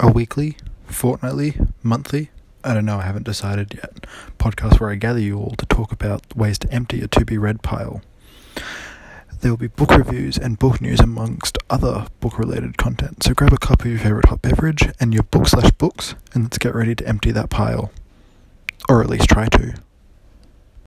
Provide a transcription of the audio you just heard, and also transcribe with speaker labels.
Speaker 1: a weekly, fortnightly, monthly, I don't know, I haven't decided yet, podcast where I gather you all to talk about ways to empty a to be read pile. There will be book reviews and book news amongst other book related content. So grab a cup of your favourite hot beverage and your book slash books and let's get ready to empty that pile. Or at least try to.